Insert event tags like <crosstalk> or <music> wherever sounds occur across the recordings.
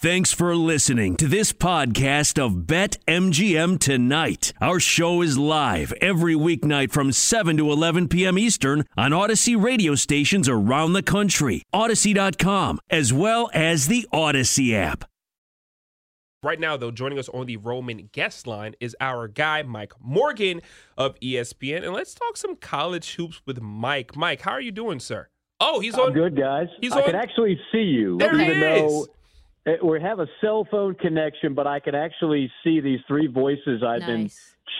Thanks for listening to this podcast of Bet MGM Tonight. Our show is live every weeknight from 7 to 11 p.m. Eastern on Audacy radio stations around the country, Audacy.com, as well as the Audacy app. Right now, though, joining us on the Roman guest line is our guy, Mike Morgan of ESPN. And let's talk some college hoops with Mike. Mike, how are you doing, sir? Oh, he's I'm on. good, guys. He's I on- can actually see you, There even he is. uh, Eh, we have a cell phone connection, but I can actually see these three voices I've been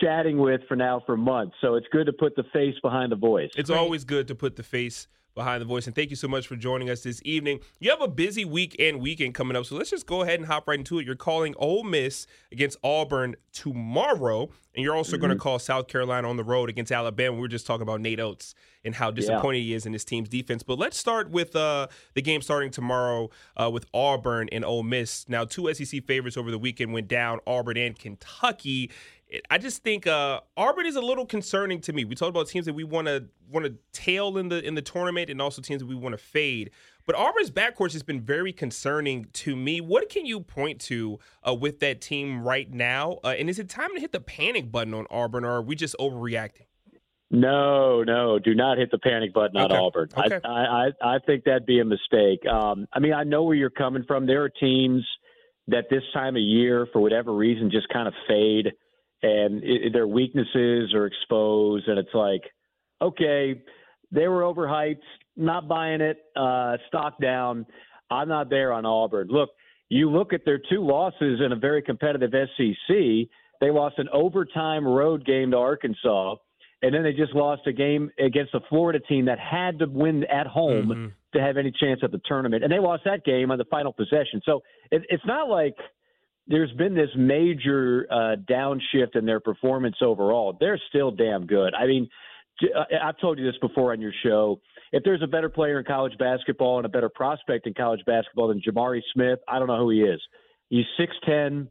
chatting with for now for months. So it's good to put the face behind the voice. It's Great. always good to put the face behind the voice. And thank you so much for joining us this evening. You have a busy week and weekend coming up, so let's just go ahead and hop right into it. You're calling Ole Miss against Auburn tomorrow, and you're also Mm-hmm. going to call South Carolina on the road against Alabama. We were just talking about Nate Oats and how disappointed he is in his team's defense. But let's start with uh, the game starting tomorrow uh, with Auburn and Ole Miss. Now, two SEC favorites over the weekend went down, Auburn and Kentucky. I just think uh, Auburn is a little concerning to me. We talked about teams that we want to want to tail in the in the tournament, and also teams that we want to fade. But Auburn's backcourt has been very concerning to me. What can you point to uh, with that team right now? Uh, and is it time to hit the panic button on Auburn, or are we just overreacting? No, no, do not hit the panic button on Okay. Auburn. Okay. I, I, I I think that'd be a mistake. Um, I mean, I know where you're coming from. There are teams that this time of year, for whatever reason, just kind of fade, and it, their weaknesses are exposed, and it's like, okay, they were overhyped, not buying it, uh, stock down. I'm not there on Auburn. Look, you look at their two losses in a very competitive SEC. They lost an overtime road game to Arkansas, and then they just lost a game against a Florida team that had to win at home Mhm. to have any chance at the tournament. And they lost that game on the final possession. So it, it's not like there's been this major uh, downshift in their performance overall. They're still damn good. I mean, uh, I've told you this before on your show. If there's a better player in college basketball and a better prospect in college basketball than Jabari Smith, I don't know who he is. He's 6'10.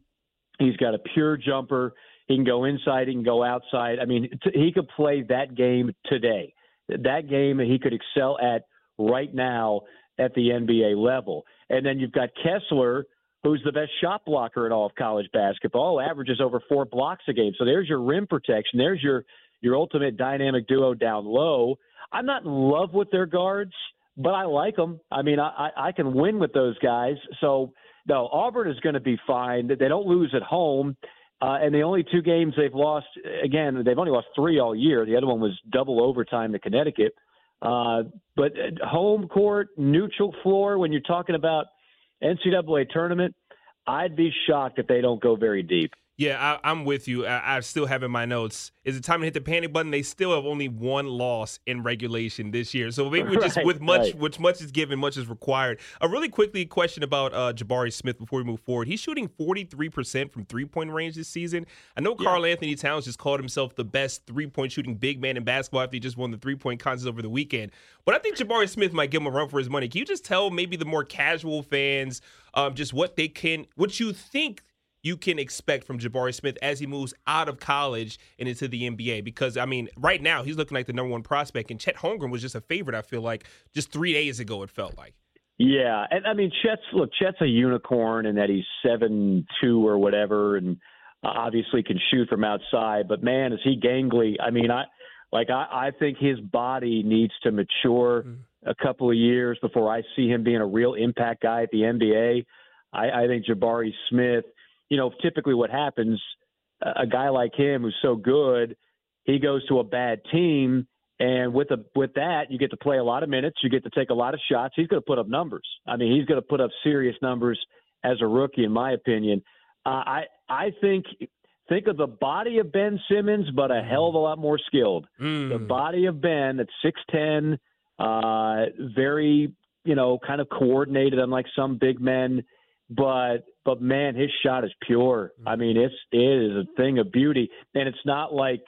He's got a pure jumper. He can go inside. He can go outside. I mean, t- he could play that game today. That game he could excel at right now at the NBA level. And then you've got Kessler, who's the best shot blocker in all of college basketball, averages over four blocks a game. So there's your rim protection. There's your your ultimate dynamic duo down low. I'm not in love with their guards, but I like them. I mean, I, I can win with those guys. So no, Auburn is going to be fine. They don't lose at home. Uh, and the only two games they've lost, again, they've only lost three all year. The other one was double overtime to Connecticut. Uh, but home court, neutral floor, when you're talking about NCAA tournament, I'd be shocked if they don't go very deep. Yeah, I, I'm with you. I, I still have in my notes. Is it time to hit the panic button? They still have only one loss in regulation this year, so maybe just <laughs> with much, right. which much is given, much is required. A really quickly question about uh, Jabari Smith before we move forward. He's shooting 43 percent from three point range this season. I know Karl-Anthony Towns just called himself the best three point shooting big man in basketball after he just won the three point contest over the weekend. But I think Jabari Smith might give him a run for his money. Can you just tell maybe the more casual fans um, just what they can, what you think you can expect from Jabari Smith as he moves out of college and into the NBA. Because I mean, right now he's looking like the number one prospect, and Chet Holmgren was just a favorite. I feel like just three days ago it felt like. Yeah, and I mean Chet's look, Chet's a unicorn in that he's seven two or whatever, and obviously can shoot from outside. But man, is he gangly? I mean, I like I, I think his body needs to mature mm. a couple of years before I see him being a real impact guy at the NBA. I, I think Jabari Smith, you know, typically what happens, a guy like him who's so good, he goes to a bad team and with a with that, you get to play a lot of minutes. You get to take a lot of shots. He's going to put up numbers. I mean, he's going to put up serious numbers as a rookie, in my opinion. Uh, I I think think of the body of Ben Simmons, but a hell of a lot more skilled. Mm. The body of Ben at six ten, uh, very you know kind of coordinated, unlike some big men. But but man, his shot is pure. Mm-hmm. I mean, it's it is a thing of beauty, and it's not like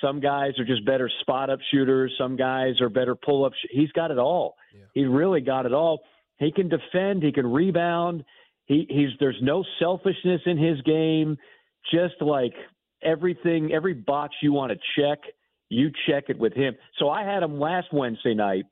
some guys are just better spot up shooters. Some guys are better pull up. Sh- he's got it all. Yeah. He really got it all. He can defend. He can rebound. He, he's there's no selfishness in his game. Just like everything, every box you want to check, you check it with him. So I had him last Wednesday night,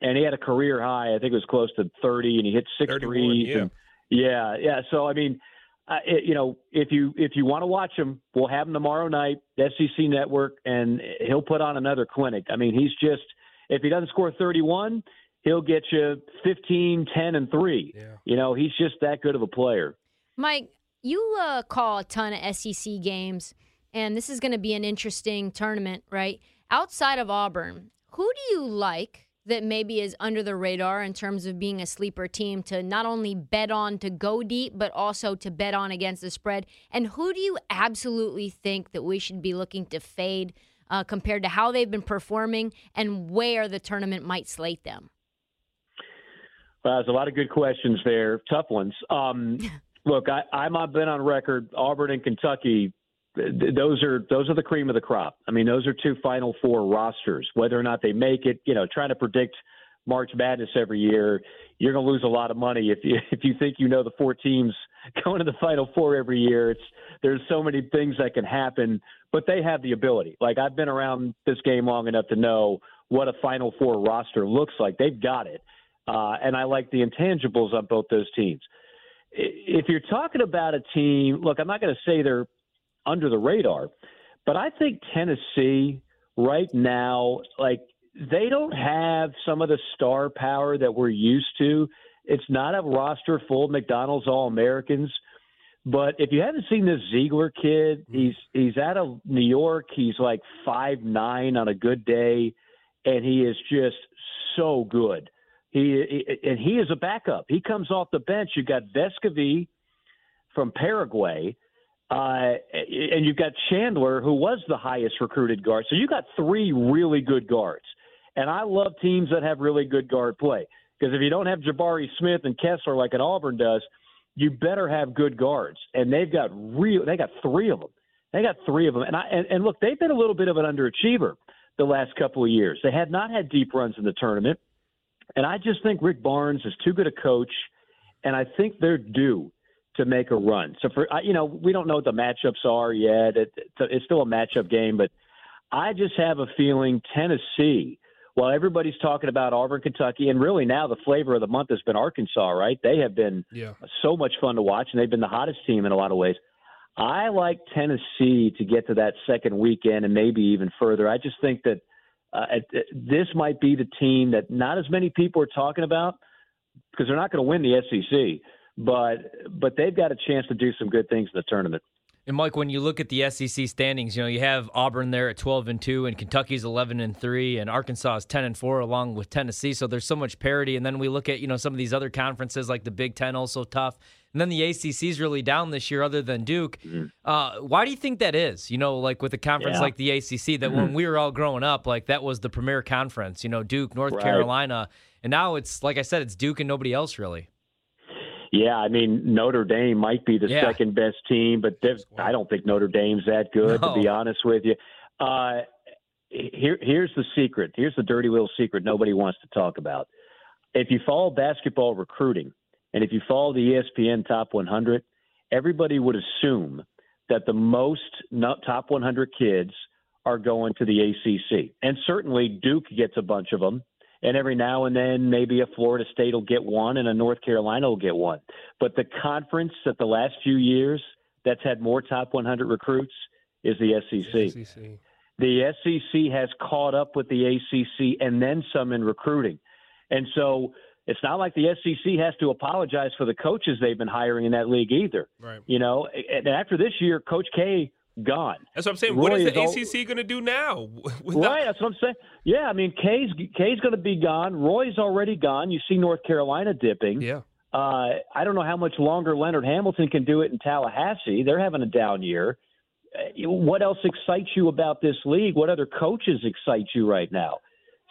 and he had a career high. I think it was close to 30, and he hit six 31, yeah. And Yeah, yeah. So I mean, uh, it, you know, if you if you want to watch him, we'll have him tomorrow night, SEC Network, and he'll put on another clinic. I mean, he's just if he doesn't score 31, he'll get you 15, 10, and three. Yeah. You know, he's just that good of a player. Mike, you uh, call a ton of SEC games, and this is going to be an interesting tournament, right? Outside of Auburn, who do you like that maybe is under the radar in terms of being a sleeper team to not only bet on to go deep, but also to bet on against the spread? And who do you absolutely think that we should be looking to fade uh, compared to how they've been performing and where the tournament might slate them? Well, there's a lot of good questions there, tough ones. Um, <laughs> look, I, I'm I've been on record. Auburn and Kentucky those are those are the cream of the crop. I mean, those are two Final Four rosters. Whether or not they make it, you know, trying to predict March Madness every year, you're going to lose a lot of money if you <laughs> if you think you know the four teams <laughs> going to the Final Four every year. It's there's so many things that can happen, but they have the ability. Like I've been around this game long enough to know what a Final Four roster looks like. They've got it, uh, and I like the intangibles on both those teams. If you're talking about a team, look, I'm not going to say they're under the radar. But I think Tennessee right now, like they don't have some of the star power that we're used to. It's not a roster full of McDonald's All Americans. But if you haven't seen this Zeigler kid, mm-hmm. he's he's out of New York. He's like five nine on a good day, and he is just so good. He, he and he is a backup. He comes off the bench. You've got Vescovi from Paraguay, uh, and you've got Chandler, who was the highest recruited guard. So you got three really good guards. And I love teams that have really good guard play because if you don't have Jabari Smith and Kessler like an Auburn does, you better have good guards. And they've got real. They got three of them. They got three of them. And I and, and look, they've been a little bit of an underachiever the last couple of years. They had not had deep runs in the tournament. And I just think Rick Barnes is too good a coach, and I think they're due to make a run. So for you know, we don't know what the matchups are yet. It, it's still a matchup game, but I just have a feeling Tennessee. While everybody's talking about Auburn, Kentucky, and really now the flavor of the month has been Arkansas, right? They have been yeah. so much fun to watch, and they've been the hottest team in a lot of ways. I like Tennessee to get to that second weekend and maybe even further. I just think that uh, this might be the team that not as many people are talking about because they're not going to win the SEC but but they've got a chance to do some good things in the tournament. And Mike, when you look at the SEC standings, you know you have Auburn there at twelve and two, and Kentucky's eleven and three, and Arkansas is ten and four, along with Tennessee. So there's so much parity. And then we look at you know some of these other conferences like the Big Ten, also tough. And then the ACC is really down this year, other than Duke. Mm-hmm. Uh, why do you think that is? You know, like with a conference yeah. like the ACC, that when we were all growing up, like that was the premier conference. You know, Duke, North right. Carolina, and now it's like I said, it's Duke and nobody else really. Yeah, I mean Notre Dame might be the yeah. second best team, but I don't think Notre Dame's that good no. to be honest with you. Uh, here, here's the secret. Here's the dirty little secret nobody wants to talk about. If you follow basketball recruiting, and if you follow the ESPN Top 100, everybody would assume that the most top 100 kids are going to the ACC, and certainly Duke gets a bunch of them and every now and then maybe a Florida State will get one and a North Carolina will get one. But the conference that the last few years that's had more top 100 recruits is the SEC. SEC. The SEC has caught up with the ACC and then some in recruiting. And so it's not like the SEC has to apologize for the coaches they've been hiring in that league either. Right. You know, and after this year, Coach K gone. That's what I'm saying. Roy what is the is ACC going to do now? <laughs> right, that's what I'm saying. Yeah, I mean, K's K's going to be gone. Roy's already gone. You see North Carolina dipping. Yeah. Uh, I don't know how much longer Leonard Hamilton can do it in Tallahassee. They're having a down year. Uh, what else excites you about this league? What other coaches excite you right now?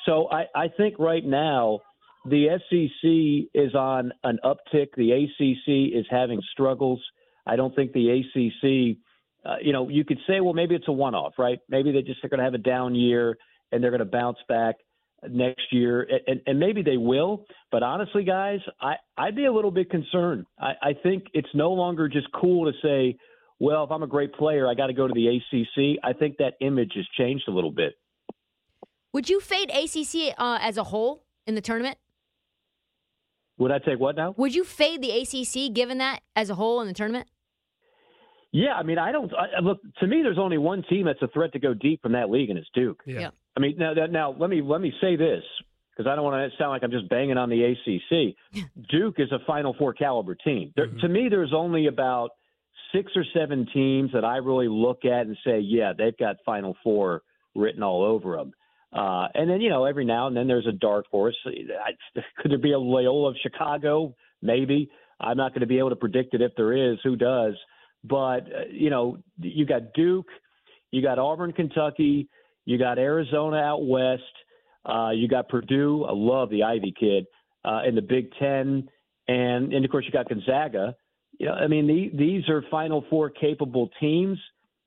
So I, I think right now the SEC is on an uptick. The ACC is having struggles. I don't think the ACC – uh, you know, you could say, well, maybe it's a one-off, right? Maybe they just are going to have a down year and they're going to bounce back next year, and, and maybe they will. But honestly, guys, I I'd be a little bit concerned. I, I think it's no longer just cool to say, well, if I'm a great player, I got to go to the ACC. I think that image has changed a little bit. Would you fade ACC uh, as a whole in the tournament? Would I take what now? Would you fade the ACC given that as a whole in the tournament? Yeah, I mean, I don't I, look. To me, there's only one team that's a threat to go deep from that league, and it's Duke. Yeah. Yeah. I mean, now, now let me let me say this because I don't want to sound like I'm just banging on the ACC. Duke is a Final Four caliber team. There, To me, there's only about six or seven teams that I really look at and say, yeah, they've got Final Four written all over them. Uh, and then you know, every now and then there's a dark horse. I, could there be a Loyola of Chicago? Maybe. I'm not going to be able to predict it if there is. Who does? But uh, you know, you got Duke, you got Auburn, Kentucky, you got Arizona out west, uh, you got Purdue. I love the Ivey kid uh, in the Big Ten, and and of course you got Gonzaga. You know, I mean, the, these are Final Four capable teams.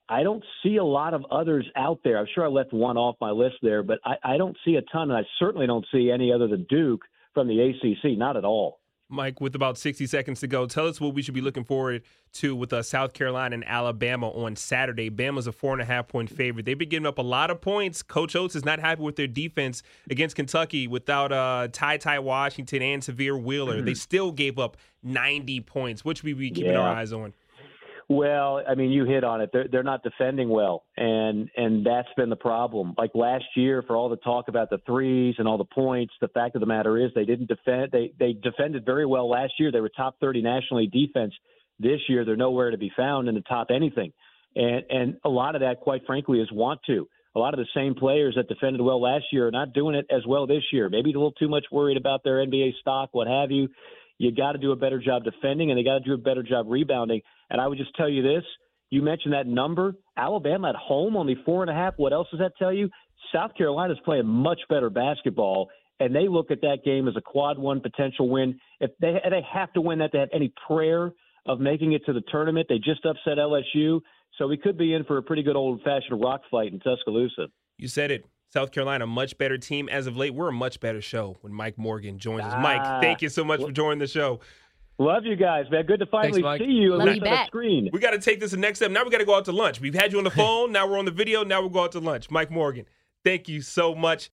I don't see a lot of others out there. I'm sure I left one off my list there, but I, I don't see a ton, and I certainly don't see any other than Duke from the ACC. Not at all. Mike, with about 60 seconds to go, tell us what we should be looking forward to with uh, South Carolina and Alabama on Saturday. Bama's a four and a half point favorite. They've been giving up a lot of points. Coach Oats is not happy with their defense against Kentucky without uh, Ty Ty Washington and Sahvir Wheeler. Mm-hmm. They still gave up 90 points. Which we be keeping yeah. our eyes on? Well, I mean, you hit on it. They're they're not defending well, and and that's been the problem. Like last year, for all the talk about the threes and all the points, the fact of the matter is they didn't defend. They they defended very well last year. They were top 30 nationally defense. This year, they're nowhere to be found in the top anything, and and a lot of that, quite frankly, is want to. A lot of the same players that defended well last year are not doing it as well this year. Maybe a little too much worried about their NBA stock, what have you. You got to do a better job defending, and they got to do a better job rebounding. And I would just tell you this: you mentioned that number, Alabama at home only four and a half. What else does that tell you? South Carolina's playing much better basketball, and they look at that game as a quad one potential win. If they they have to win that to have any prayer of making it to the tournament, they just upset LSU, so we could be in for a pretty good old fashioned rock fight in Tuscaloosa. You said it. South Carolina, much better team as of late. We're a much better show when Mike Morgan joins us. Mike, ah. thank you so much for joining the show. Love you guys, man. Good to finally Thanks, see you Love you on the screen. We got to take this the next step. Now we got to go out to lunch. We've had you on the <laughs> phone. now we're on the video. Now we'll go out to lunch. Mike Morgan, thank you so much.